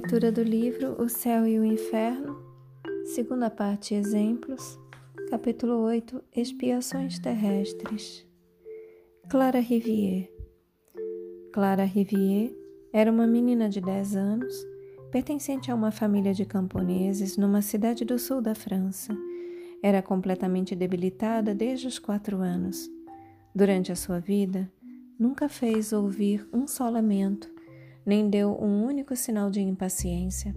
Leitura do livro O Céu e o Inferno, segunda parte Exemplos, capítulo 8 Expiações Terrestres. Clara Rivier Clara Rivier era uma menina de 10 anos, pertencente a uma família de camponeses numa cidade do sul da França. Era completamente debilitada desde os quatro anos. Durante a sua vida, nunca fez ouvir um só lamento nem deu um único sinal de impaciência.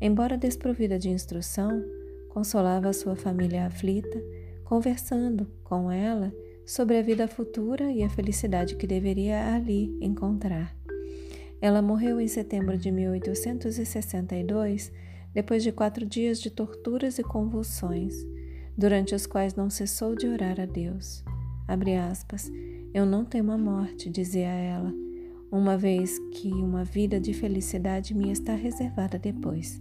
Embora desprovida de instrução, consolava sua família aflita, conversando com ela sobre a vida futura e a felicidade que deveria ali encontrar. Ela morreu em setembro de 1862, depois de quatro dias de torturas e convulsões, durante os quais não cessou de orar a Deus. Aspas, eu não temo a morte, dizia ela uma vez que uma vida de felicidade me está reservada depois.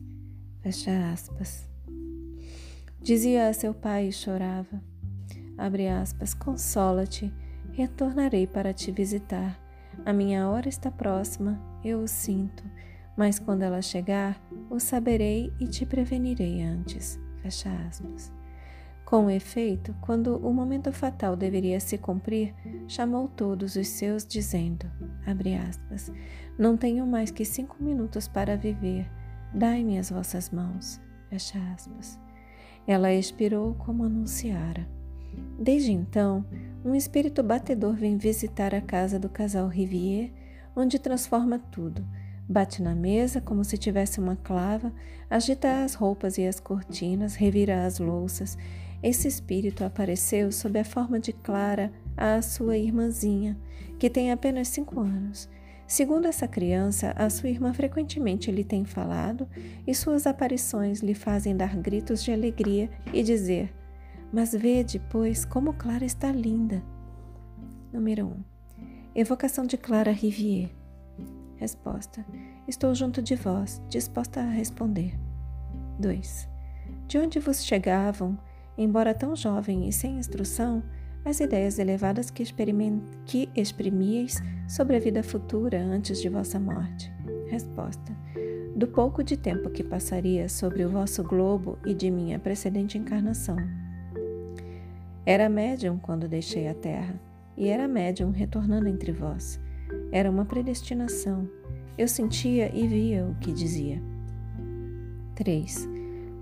Fecha aspas. Dizia a seu pai e chorava. Abre aspas, consola-te, retornarei para te visitar. A minha hora está próxima, eu o sinto, mas quando ela chegar, o saberei e te prevenirei antes. Fecha aspas. Com efeito, quando o momento fatal deveria se cumprir, chamou todos os seus, dizendo: aspas, Não tenho mais que cinco minutos para viver. Dai-me as vossas mãos. Ela expirou como anunciara. Desde então, um espírito batedor vem visitar a casa do casal Rivier, onde transforma tudo. Bate na mesa como se tivesse uma clava, agita as roupas e as cortinas, revira as louças esse espírito apareceu sob a forma de Clara à sua irmãzinha, que tem apenas cinco anos. Segundo essa criança, a sua irmã frequentemente lhe tem falado e suas aparições lhe fazem dar gritos de alegria e dizer: Mas vede, pois, como Clara está linda. Número 1. Um, evocação de Clara Rivier. Resposta: Estou junto de vós, disposta a responder. 2. De onde vos chegavam embora tão jovem e sem instrução, as ideias elevadas que, que exprimíeis sobre a vida futura antes de vossa morte? Resposta: Do pouco de tempo que passaria sobre o vosso globo e de minha precedente encarnação. Era médium quando deixei a terra, e era médium retornando entre vós. Era uma predestinação. Eu sentia e via o que dizia. 3.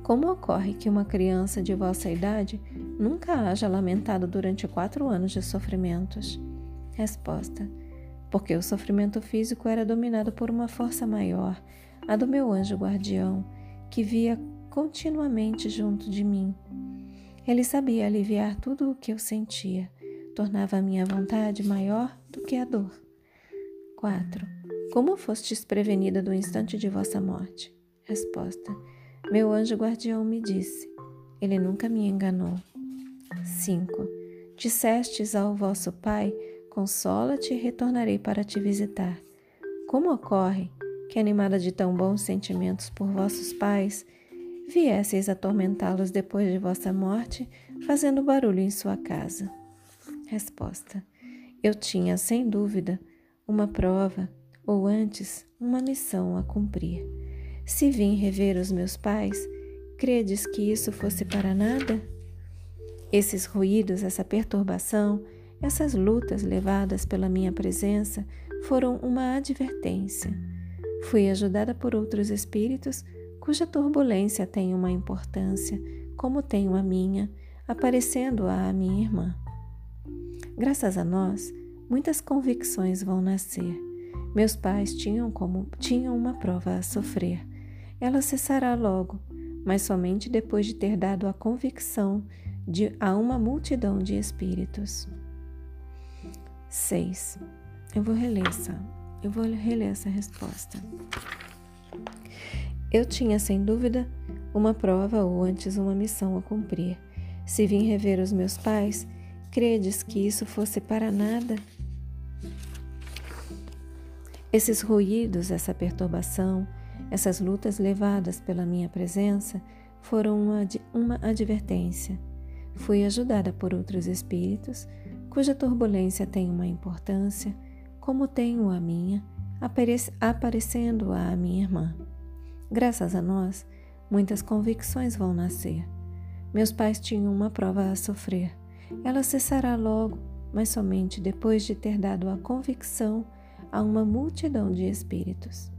Como ocorre que uma criança de vossa idade nunca haja lamentado durante quatro anos de sofrimentos? Resposta: Porque o sofrimento físico era dominado por uma força maior, a do meu anjo guardião, que via continuamente junto de mim. Ele sabia aliviar tudo o que eu sentia, tornava a minha vontade maior do que a dor. 4. Como fostes prevenida do instante de vossa morte? Resposta: meu anjo guardião me disse: Ele nunca me enganou. 5. Dissestes ao vosso pai: Consola-te e retornarei para te visitar. Como ocorre que, animada de tão bons sentimentos por vossos pais, viesseis atormentá-los depois de vossa morte, fazendo barulho em sua casa? Resposta: Eu tinha, sem dúvida, uma prova, ou antes, uma missão a cumprir. Se vim rever os meus pais, credes que isso fosse para nada? Esses ruídos, essa perturbação, essas lutas levadas pela minha presença foram uma advertência. Fui ajudada por outros espíritos cuja turbulência tem uma importância, como tenho a minha, aparecendo a minha irmã. Graças a nós, muitas convicções vão nascer. Meus pais tinham como tinham uma prova a sofrer ela cessará logo, mas somente depois de ter dado a convicção de, a uma multidão de espíritos. 6. Eu vou reler essa, eu vou reler essa resposta. Eu tinha, sem dúvida, uma prova ou antes uma missão a cumprir. Se vim rever os meus pais, credes que isso fosse para nada? Esses ruídos, essa perturbação, essas lutas levadas pela minha presença foram uma, uma advertência. Fui ajudada por outros espíritos, cuja turbulência tem uma importância, como tenho a minha, aparecendo a minha irmã. Graças a nós, muitas convicções vão nascer. Meus pais tinham uma prova a sofrer. Ela cessará logo, mas somente depois de ter dado a convicção a uma multidão de espíritos.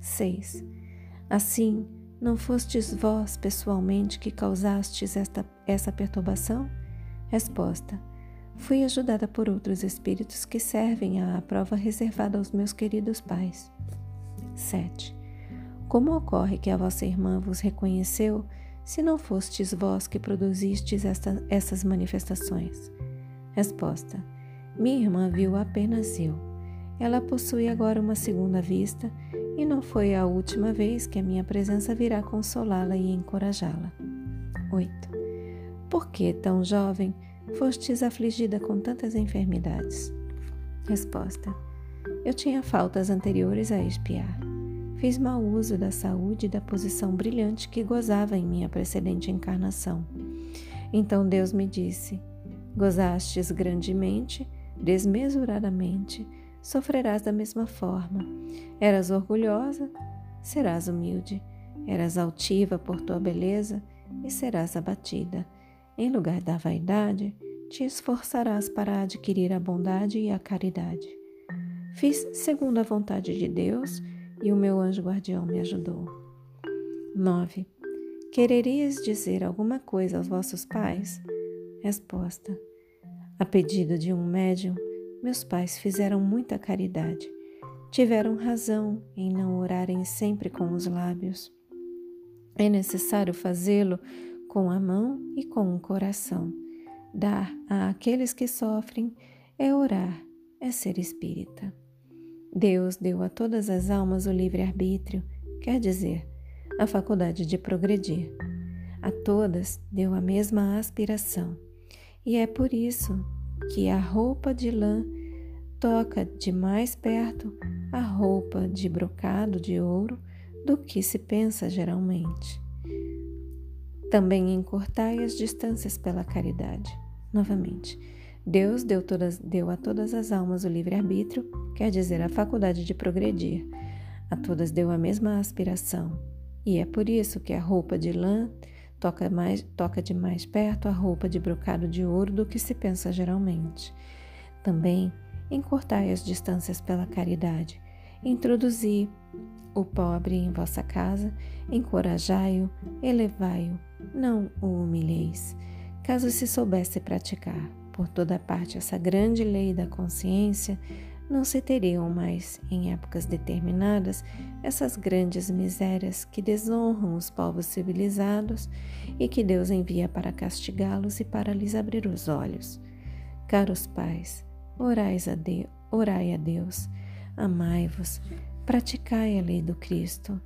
6. Assim, não fostes vós pessoalmente que causastes esta, essa perturbação? Resposta: Fui ajudada por outros espíritos que servem à prova reservada aos meus queridos pais. 7. Como ocorre que a vossa irmã vos reconheceu, se não fostes vós que produzistes esta, essas manifestações? Resposta: Minha irmã viu apenas eu. Ela possui agora uma segunda vista e não foi a última vez que a minha presença virá consolá-la e encorajá-la. 8. Por que, tão jovem, fostes afligida com tantas enfermidades? Resposta: Eu tinha faltas anteriores a expiar. Fiz mau uso da saúde e da posição brilhante que gozava em minha precedente encarnação. Então Deus me disse: Gozastes grandemente, desmesuradamente, sofrerás da mesma forma. Eras orgulhosa, serás humilde. Eras altiva por tua beleza e serás abatida. Em lugar da vaidade, te esforçarás para adquirir a bondade e a caridade. Fiz segundo a vontade de Deus e o meu anjo guardião me ajudou. 9. Quererias dizer alguma coisa aos vossos pais? Resposta: A pedido de um médium, meus pais fizeram muita caridade. Tiveram razão em não orarem sempre com os lábios. É necessário fazê-lo com a mão e com o coração. Dar a aqueles que sofrem é orar, é ser espírita. Deus deu a todas as almas o livre-arbítrio, quer dizer, a faculdade de progredir. A todas deu a mesma aspiração. E é por isso que a roupa de lã toca de mais perto a roupa de brocado de ouro do que se pensa geralmente. Também encurtai as distâncias pela caridade. Novamente, Deus deu, todas, deu a todas as almas o livre-arbítrio, quer dizer, a faculdade de progredir. A todas deu a mesma aspiração. E é por isso que a roupa de lã toca, mais, toca de mais perto a roupa de brocado de ouro do que se pensa geralmente. Também encurtai as distâncias pela caridade. Introduzi o pobre em vossa casa, encorajai-o, elevai-o, não o humilheis. Caso se soubesse praticar por toda parte essa grande lei da consciência, não se teriam mais, em épocas determinadas, essas grandes misérias que desonram os povos civilizados e que Deus envia para castigá-los e para lhes abrir os olhos. Caros pais, orais a Deus, orai a Deus, amai-vos, praticai a lei do Cristo.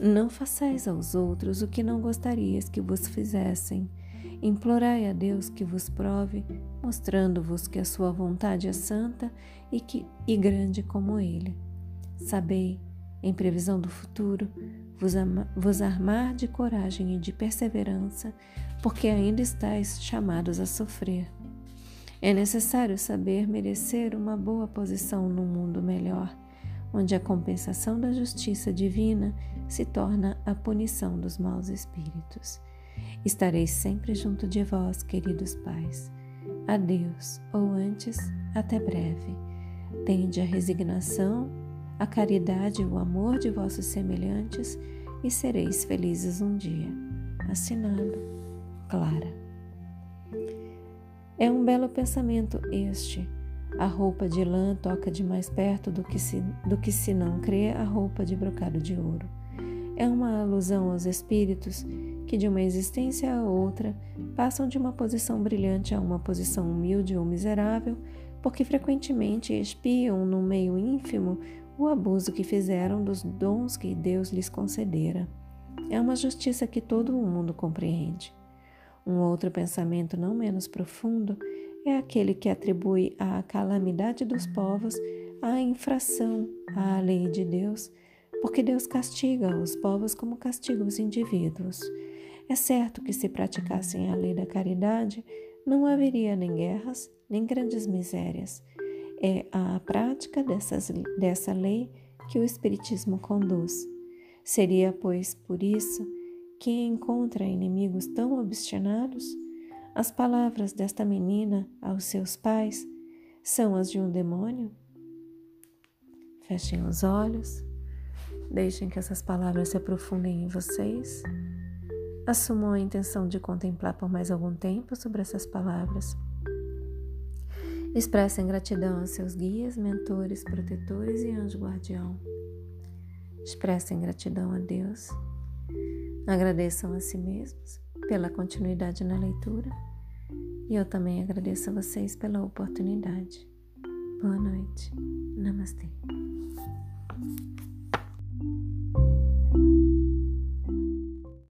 Não façais aos outros o que não gostarias que vos fizessem. Implorai a Deus que vos prove, mostrando-vos que a sua vontade é santa e, que, e grande como Ele. Sabei, em previsão do futuro, vos, ama, vos armar de coragem e de perseverança, porque ainda estáis chamados a sofrer. É necessário saber merecer uma boa posição no mundo melhor, onde a compensação da justiça divina se torna a punição dos maus espíritos. Estarei sempre junto de vós, queridos pais. Adeus, ou antes, até breve. Tende a resignação, a caridade e o amor de vossos semelhantes e sereis felizes um dia. Assinado, Clara. É um belo pensamento este. A roupa de lã toca de mais perto do que se, do que se não crê a roupa de brocado de ouro. É uma alusão aos espíritos que, de uma existência a outra, passam de uma posição brilhante a uma posição humilde ou miserável, porque frequentemente espiam no meio ínfimo o abuso que fizeram dos dons que Deus lhes concedera. É uma justiça que todo o mundo compreende. Um outro pensamento não menos profundo é aquele que atribui à calamidade dos povos a infração à lei de Deus, porque Deus castiga os povos como castiga os indivíduos. É certo que se praticassem a lei da caridade, não haveria nem guerras, nem grandes misérias. É à prática dessas, dessa lei que o Espiritismo conduz. Seria, pois, por isso que encontra inimigos tão obstinados? As palavras desta menina aos seus pais são as de um demônio? Fechem os olhos, deixem que essas palavras se aprofundem em vocês. Assumam a intenção de contemplar por mais algum tempo sobre essas palavras. Expressem gratidão aos seus guias, mentores, protetores e anjo guardião. Expressem gratidão a Deus. Agradeçam a si mesmos pela continuidade na leitura. E eu também agradeço a vocês pela oportunidade. Boa noite. Namastê.